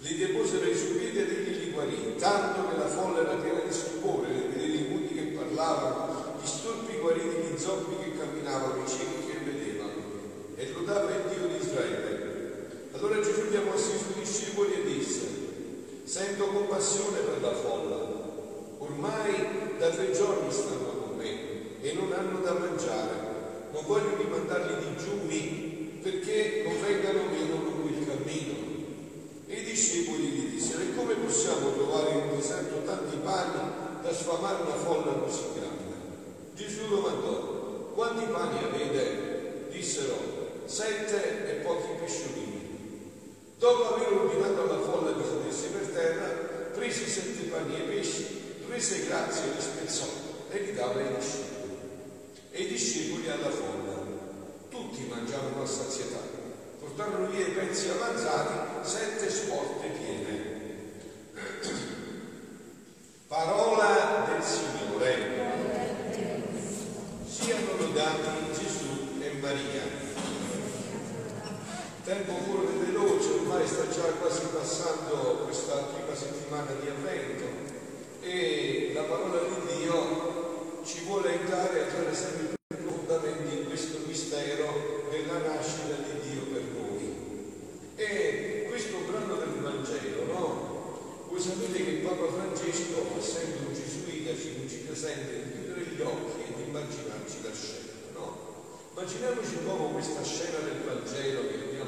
Li deposero i superi ed egli li guarì, tanto che la folla era piena di stupore le vedere i muti che parlavano, gli storpi guariti, gli zoppi che camminavano, i ciechi che vedevano, e lo dava il Dio di Israele. Allora Gesù gli chiamò i suoi discepoli e disse, sento compassione per la folla, ormai da tre giorni stanno con me e non hanno da mangiare, non voglio rimandarli digiuni perché non vengano meno lungo il cammino discepoli gli dissero, e come possiamo trovare in un deserto tanti panni da sfamare una folla così grande? Gesù domandò, quanti panni avete? Dissero, sette e pochi pesciolini. Dopo aver ordinato alla folla di sedersi per terra, prese sette panni e pesci, prese grazie e li spezzò e li dava ai discepoli. E i discepoli alla folla. Tutti mangiarono a sazietà, portarono via i pezzi avanzati sette sporte piene. presente di chiudere gli occhi e di immaginarci la scena, no? Immaginiamoci un po' questa scena del Vangelo che abbiamo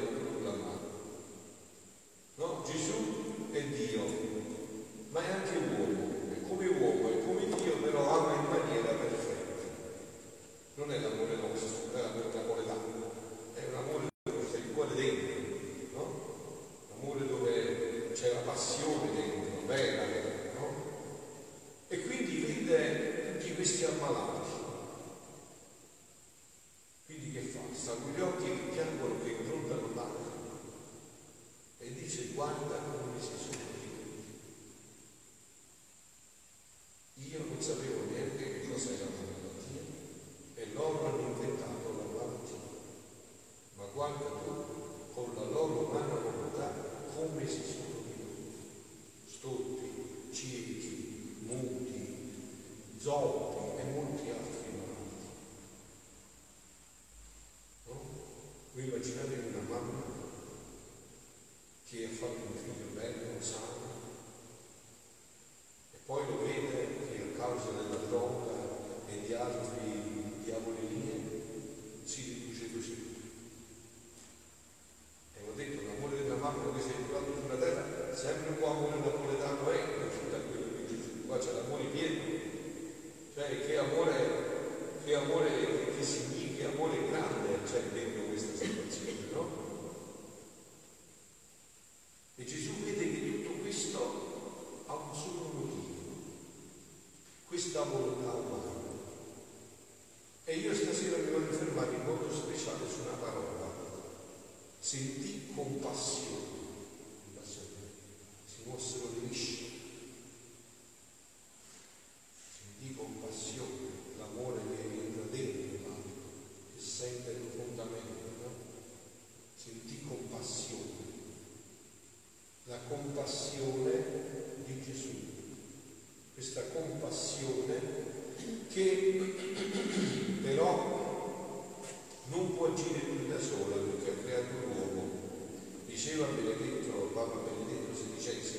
Diceva Benedetto, Papa Benedetto XVI,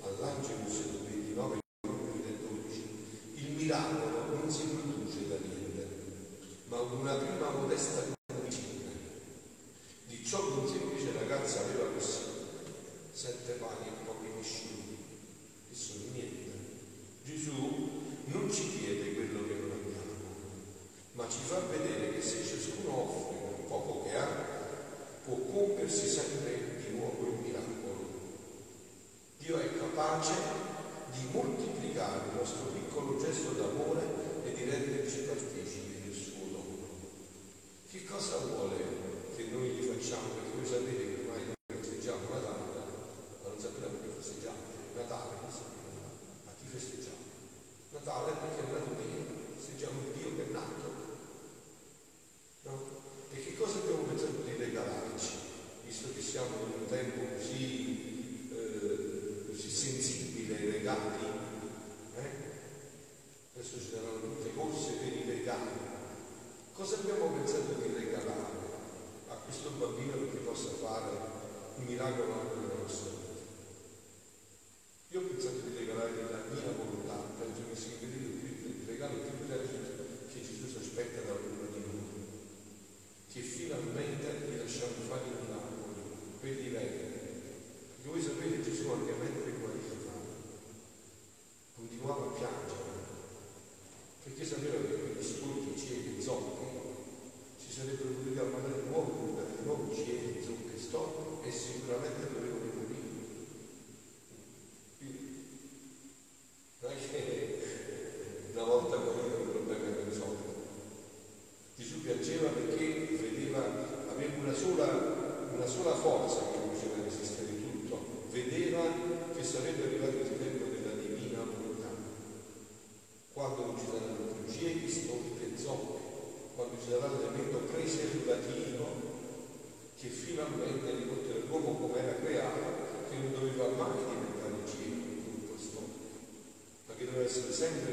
all'Angelus del 29 novembre del 12, il miracolo non si produce da niente, ma una prima modesta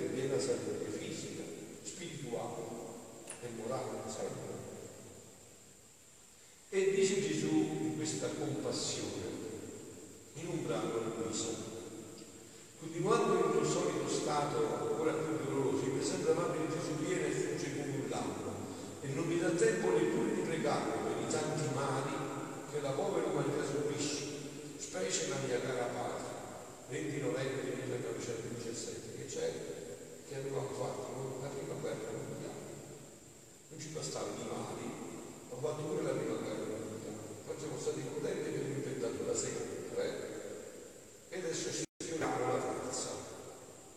sempre piena salute fisica, spirituale e morale, sempre. E dice Gesù in questa compassione, in un brano di Luisa, continuando in tuo solito stato ancora più doloroso, il presente amabile Gesù viene e fugge come un lampo e non mi dà tempo neppure di pregarlo per i tanti mali che la povera umanità subisce, specie la mia cara patria. 20 novembre 1917, che che avevamo fatto la prima guerra mondiale. Non ci bastava i mali, ho fatto pure la prima guerra mondiale. Poi siamo stati contenti che abbiamo inventato la seconda, eh? E adesso ci sfioriamo la terza,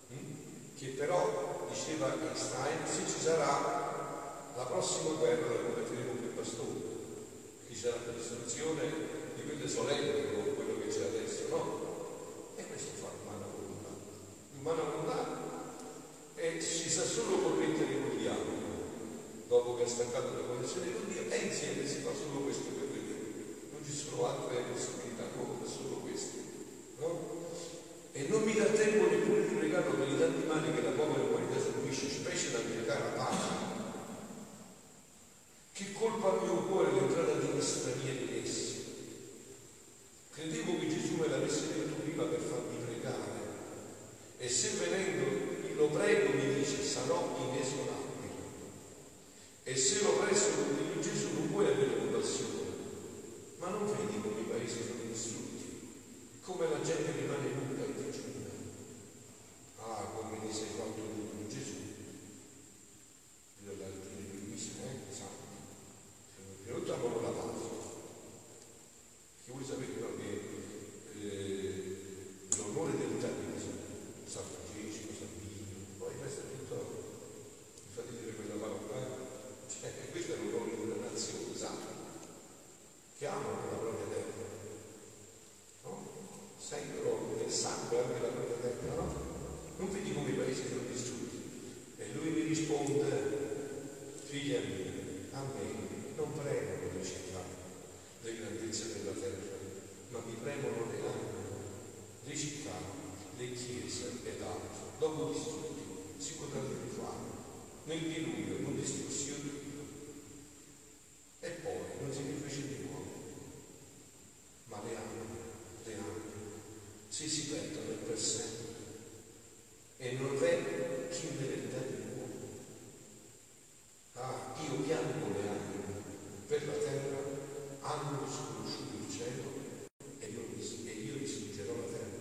hm? che però, diceva Einstein, se ci sarà la prossima guerra la combatteremo più bastone, ci sarà la distruzione di quelle solenni come quello che c'è adesso, no? E questo fa umana volontà. Umana volontà si sa solo connettere con gli altri. Dopo che ha staccato la connessione con Dio, e insieme si fa solo questo per vedere. Non ci sono altre possibilità, come solo queste. No? E non mi dà tempo neppure di pregarlo per i tanti mali che la povera umanità subisce, specie la mia cara pace. Che colpa al mio cuore l'entrata di stranieri in essi. Credevo che Gesù me l'avesse detto prima per farmi pregare. E se venendo lo prego mi dice sarò inesorabile. E se lo presto lo dico Gesù non puoi avere compassione. Ma non vedi come i paesi sono distrutti, come la gente rimane nuda e digiuna. Ah, come ne sei fatto tu con Gesù. Io la di Luisa, eh, esatto. Io ti avevo la pace. Che voi sapete no, che eh, l'onore dell'Italia San Francesco, San Pino, poi questo è tutto, mi fate dire quella parola, eh? cioè, questo è l'onore della nazione, esatto, che amano la propria terra, no? Sentono nel sangue anche la propria terra, no? Non vedi come i paesi sono distrutti? E lui mi risponde, figlia mia, a me non premono le città, le grandezze della terra, ma mi premono le anime, le città, le chiese ed altro. Dopo distrutti si potranno rifare. Nel diluvio non distruzione e poi non si rifece di nuovo. Ma le anime, le anime, se si perdono per sempre e non v'è chi in verità di nuovo. Ah, io piango le anime per la terra, hanno sconosciuto il cielo e io, e io distruggerò la terra.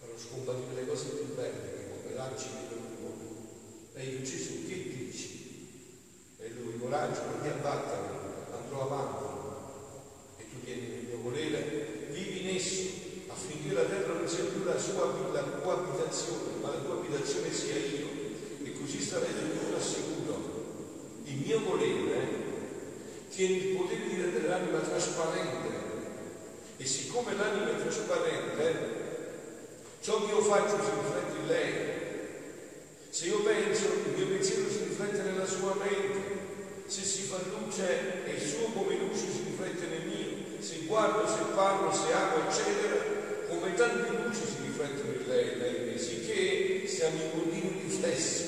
Farò scomparire le cose più belle che come l'argine dell'uomo. E io Gesù che dici? E lui coraggio, non ti abbattere, andrò avanti. E tu vieni nel mio volere, vivi in esso, affinché la terra non sia più la, sua, la tua abitazione, ma la tua abitazione sia io. E così starete più al sicuro. Il mio volere tiene il potere di rendere l'anima trasparente. E siccome l'anima è trasparente, ciò che io faccio si riflette in lei. Se io penso, il mio pensiero si riflette nella sua mente. Se si fa luce e il suo come luce si riflette nel mio. Se guardo, se parlo, se amo, eccetera, come tante luci si riflettono in lei, lei me, sicché siamo in continuo riflessi,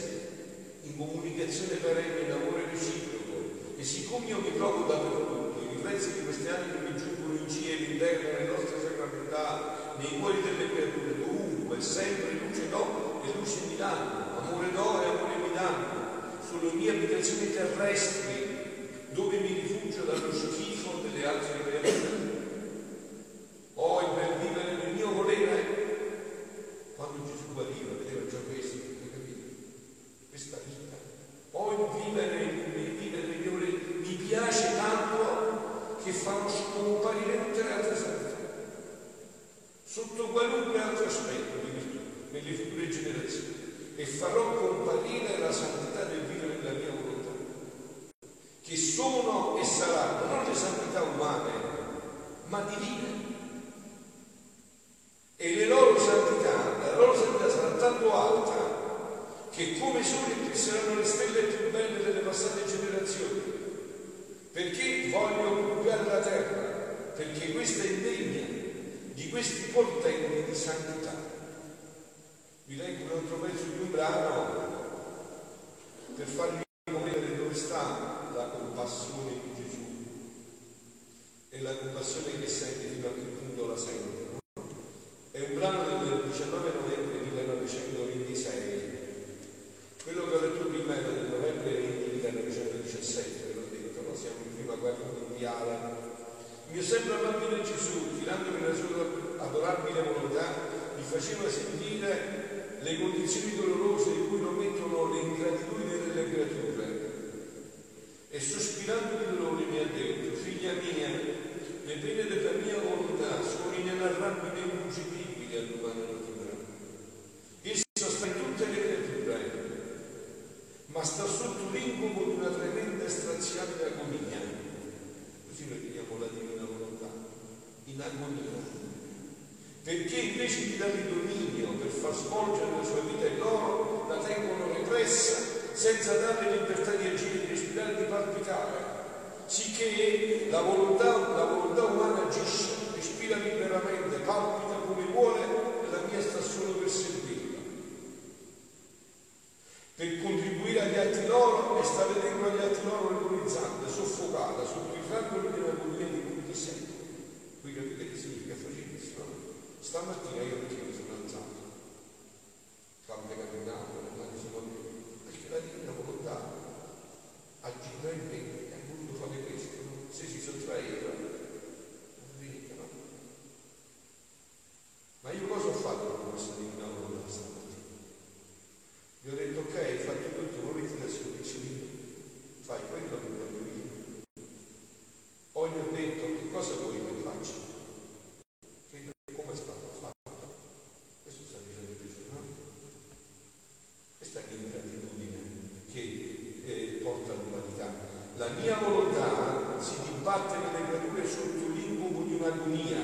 in comunicazione perenne, in amore reciproco. E siccome io mi trovo dappertutto, i riflessi di questi anni che mi giungono in cielo, in terra, nelle nostre sacralità, nei cuori delle creature, dovunque, sempre luce do e luce mi danno, amore do e amore mi danno, sulle mie abitazioni terrestri, dove mi rifugio dallo schifo delle altre creature. Poi per vivere nel mio volere, quando Gesù guariva, vedeva già questo, capito? Questa vita. Poi vivere, vivere nel mio volere mi piace tanto che fanno scomparire tutte le altre santità, sotto qualunque altro aspetto di virtù, nelle future generazioni, e farò comparire la santità del vivere nella mia volontà, che sono e saranno non le santità umane, ma divine. E le loro santità, la loro santità sarà tanto come sole eclisseranno le stelle più belle delle passate generazioni. Perché voglio occupiare la terra? Perché questa è degna di questi portenti di santità. Vi leggo un altro pezzo di un brano per farvi comprendere dove sta la compassione di Gesù e la compassione che sente fino a che punto la sente. È un brano del 19 novembre 1926. Quello che ho letto prima era del novembre 1917, ve l'ho detto, no? siamo in prima guerra mondiale. Mio sempre bambino Gesù, filandomi nella sua adorabile volontà, mi faceva sentire le condizioni dolorose di cui lo mettono le ingratitudini delle creature. E sospirando di dolore mi ha detto, figlia mia, le pene della mia volontà sono inenarrabili e inconcepibili all'umana natura. Essa sta in tutte le creature, ma sta sotto l'incubo di una tremenda e straziante agonia. Così noi chiamiamo la divina volontà, in agonia. Perché invece di dominio per far svolgere la sua vita in loro, la tengono repressa senza darle libertà di agire, di respirare, di palpitare, sicché la volontà, la volontà umana agisce, respira liberamente, palpita come vuole e la mia sta solo per servirla. Per contribuire agli atti loro e stare dentro agli atti loro agonizzante, soffocata, sotto i frangoli dell'agonia di cui ti sento. Qui capite che significa facilissimo. Stamattina io perché mi sono alzato, quando è camminato, le mani sono perché la divina volontà agita in me e ha voluto fare questo, no? se si sottraeva, non veniva, no? Ma io cosa ho fatto con questa divina volontà stamattina? Gli ho detto ok, hai fatto tutto, muoviti da servizio mio, fai quello che voglio io. Poi gli ho detto che cosa vuoi che faccia? Che come è stato fatto? Questo sta dicendo Gesù, no? Questa è l'ingratitudine che eh, porta all'umanità. La mia volontà si dibatte nelle creature sotto un'agonia,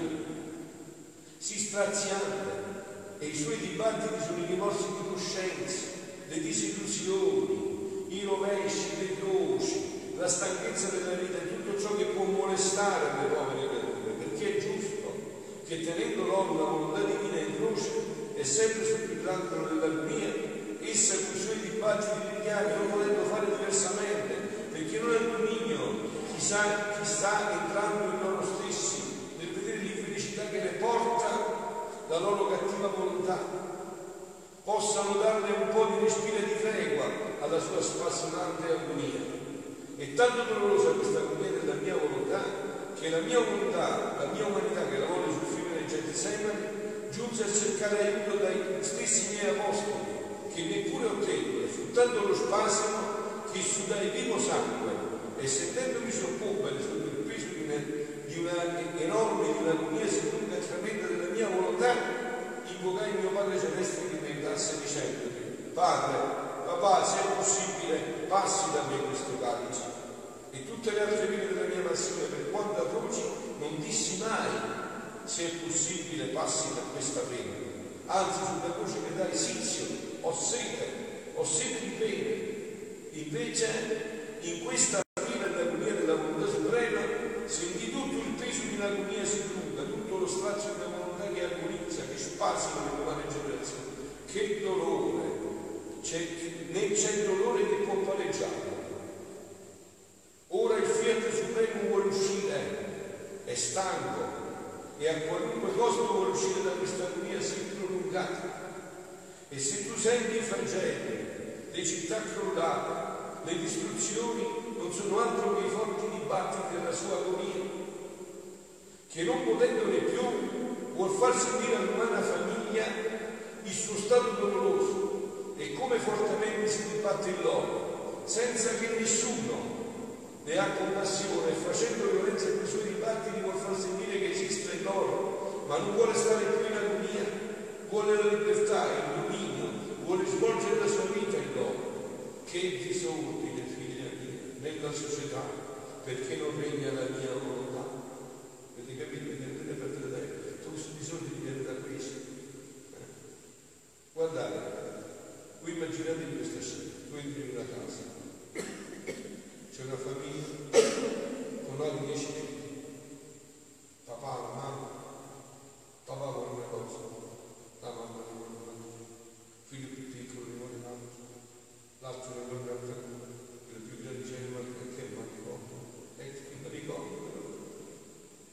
si straziante, e i suoi dibattiti sono i rimorsi di coscienza, le disillusioni, i rovesci, le croci, la stanchezza della vita e tutto ciò che può molestare le povere creature, perché è giusto che tenendo loro la volontà divina in croce e sempre sotto il granchio dell'armonia, essa con i suoi dibattiti richiami, non volendo fare diversamente, perché non è dominio, chissà chi sta entrando in loro stessi, nel vedere l'infelicità che le porta la loro cattiva volontà, possano darle un po' di respiro e di tregua alla sua spassionante agonia. E tanto dolorosa questa agonia della mia volontà, che la mia volontà, la mia umanità che sul fiume del Getsemani, giunse a cercare aiuto dai stessi miei apostoli, che neppure ottennero, fu tanto lo spasimo che sudai vivo sangue e sentendomi soccombere sotto il peso di una, di una enorme, di un'agonia se lunga e tremenda della mia volontà, invocai mio Padre Celeste aiutasse dicendogli, Padre, papà, se è possibile, passi da me questo calice. E tutte le altre vite della mia passione, per quanto atroci, non dissi mai, se è possibile, passi da questa pena. Anzi, sulla croce che dai sizio, ho sete, ho sete di pene. Invece, in questa vita dell'agonia della volontà suprema, sentì tutto il peso di un'agonia si lunga, tutto lo strazio di una volontà che agonizza, che spazia le umane generazioni. Che dolore! Né c'è dolore che può pareggiare. Ora il fiat supremo vuole uscire stanco e a qualunque costo vuole uscire da questa agonia sempre prolungata. E se tu senti i flagelli, le città crollate, le distruzioni, non sono altro che i forti dibattiti della sua agonia, che non potendone più vuol far sentire all'umana famiglia il suo stato doloroso e come fortemente si dibatte in loro, senza che nessuno ne ha compassione facendo violenza ai suoi dibattiti vuol far sentire che esiste in loro, ma non vuole stare più in agonia, vuole la libertà, il dominio, vuole svolgere la sua vita in loro. Che disordine, figlia mia, nella società, perché non regna la mia volontà. Avete capito? Tutto questo disordine viene da questo. Eh? Guardate, voi immaginatevi questa scena, tu entri in una casa, c'è una famiglia con altri dieci figli, papà, la mamma, papà vuole una cosa, la mamma ne vuole un'altra, figlio più piccolo ne vuole un'altra, l'altro ne vuole un'altra cosa, quello più grandicello ma perché ma ricordo, e che mi ricordo,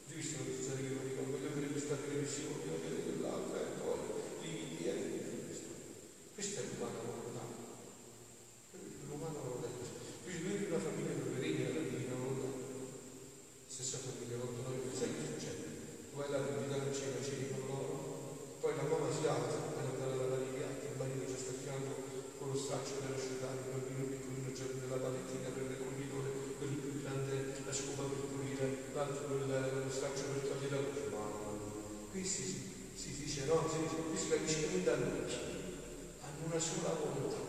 ho visto notizia che mi ricordo, voglio vedere questa televisione, voglio vedere quell'altra, e poi lì, lì, questo. Questa è l'umana volontà. L'umana volontà è questo. Quindi noi una famiglia dove regna la divina volontà, stessa famiglia con noi, sai che succede? Tu vai là per invitare a cena, ceni con loro, poi la mamma si alza per andare a lavare i piatti, il marito ci sta tirando con lo straccio della città, il bambino piccolino c'è della palettina per le cognitore, quello più grande la scopa per pulire, l'altro lo straccio per togliere la luce. Mamma qui si, dice no, si che da noi hanno una sola volontà.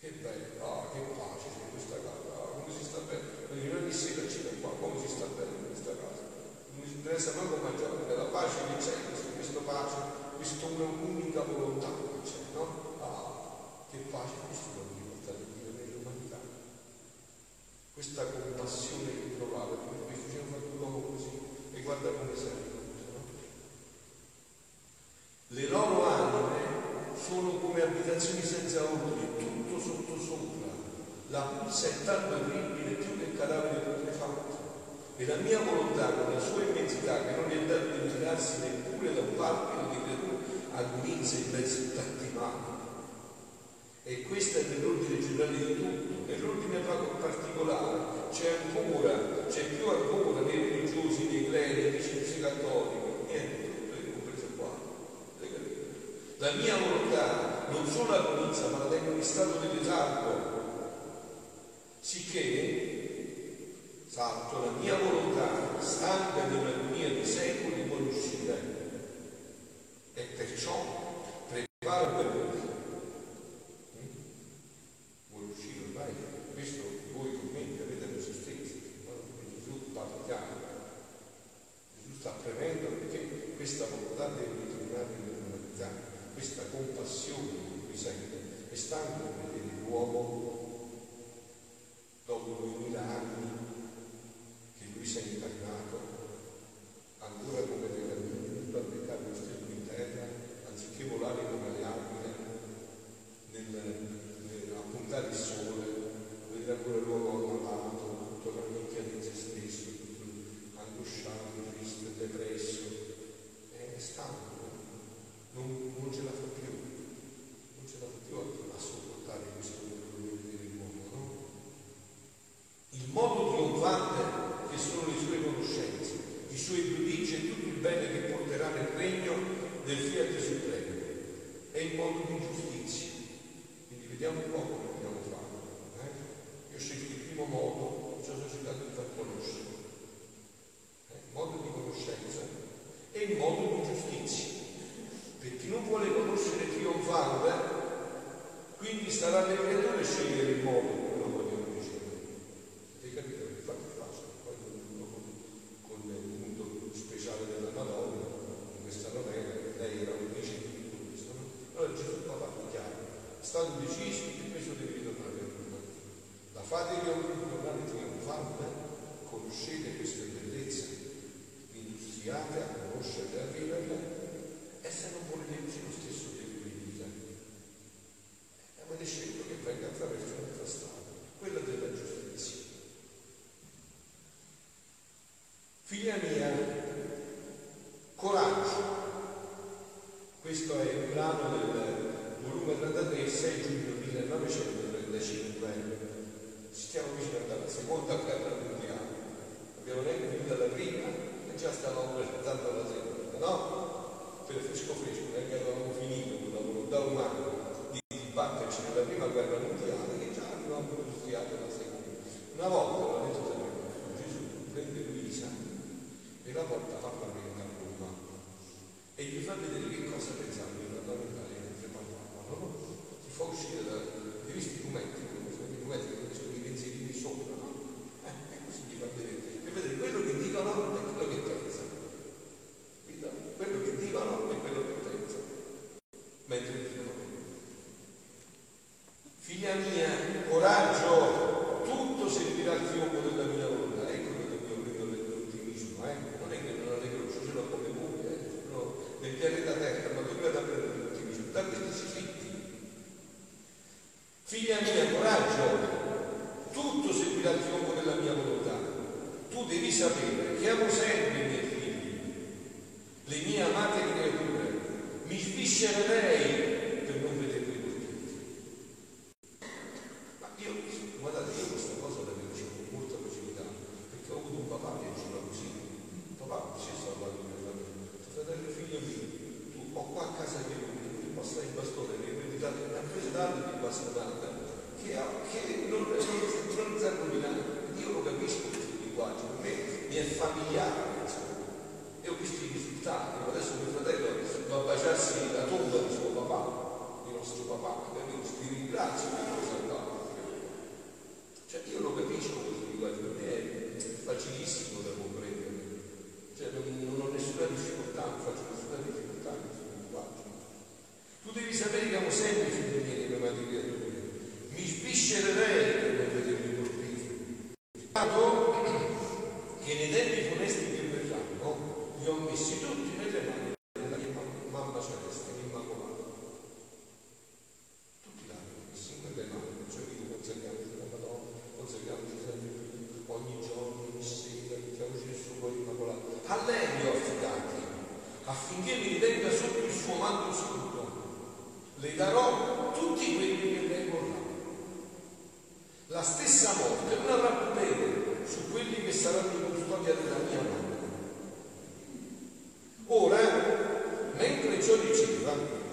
Che bello, ah, che pace c'è in questa casa, ah, come si sta bene. Perché ogni sera ci qua, come si sta bene in questa casa. Non mi interessa manco mangiare, la pace che c'è, questa pace, questa unica volontà che c'è, no? Ah, che pace questo vuol dire portare Dio nell'umanità. Questa compassione che trovava, che mi faceva fatto l'uomo così, e guarda come sei. Le loro anime abitazioni senza ordine, tutto sotto sopra. La puzza è tanto orribile più che cadavere putrefatto. E la mia volontà, con la sua immensità, che non è dato di mirarsi neppure da un palpito di creatura, agonizza in mezzo a tanti mali. E questo è nell'ordine generale di tutto. Nell'ordine particolare c'è ancora, c'è più ancora nei religiosi, nei clerici, nei cattolici, niente, compreso qua. La mia volontà non solo agonizza, ma la tengo in stato di letargo, sicché, salto, la mia volontà, stanca di secoli, vuole uscire. E perciò preparo per voi. Vuole uscire ormai, questo voi commenti avete le esistenze, Gesù parla chiaro. Gesù sta premendo perché questa volontà deve ritornare nell'umanità questa compassione che lui sente è stanco di vedere l'uomo dopo duemila anni che lui si è incarnato ancora come dei bambini balbettare lo stelo in terra anziché volare come le aquile nel, nel, a puntare il sole vedere ancora l'uomo ammalato tutto rannicchia di se stesso tutto angosciato, triste, depresso è stanco non, non, ce la fa più, non ce la fa più a, a sopportare questo dolore dell'uomo, no? Il modo trionfante che sono le sue conoscenze, i suoi giudizi e tutto il bene che porterà nel regno del Fiat Supremo, è il modo di giustizia. Quindi vediamo un po' come dobbiamo farlo. Eh? Io ho scelto il primo modo, ci ho cercato di far conoscere. Eh? Il modo di conoscenza e il modo di giustizia per chi non vuole conoscere trionfante, quindi starà alle creature scegliere il modo come lo vogliono ricevere. Avete capito? Che fa più facile, poi con, con, con il punto speciale della Madonna, in questa novella, lei era un dice di tutto questo, no? Allora Gesù fa fatto chiaro, state decisi che questo deve ritornare all'umanità. La fate che ritornare trionfante, conoscete queste bellezze, industriate a conoscere e a viverle e se non volete lo stesso mondiale che già aveva studiato da secoli. Una volta la legge di Gesù prende Luisa e la porta a Parlamento a Roma e gli fa vedere che cosa pensava di parlamentare mentre parlavano. Si fa uscire da questi documenti, questi documenti sono i pensieri di sopra, no? eh, e così gli fa vedere dal fuoco della mia volontà. Tu devi sapere che amo sempre i miei figli, le mie amate creature, mi sviscererei solutiva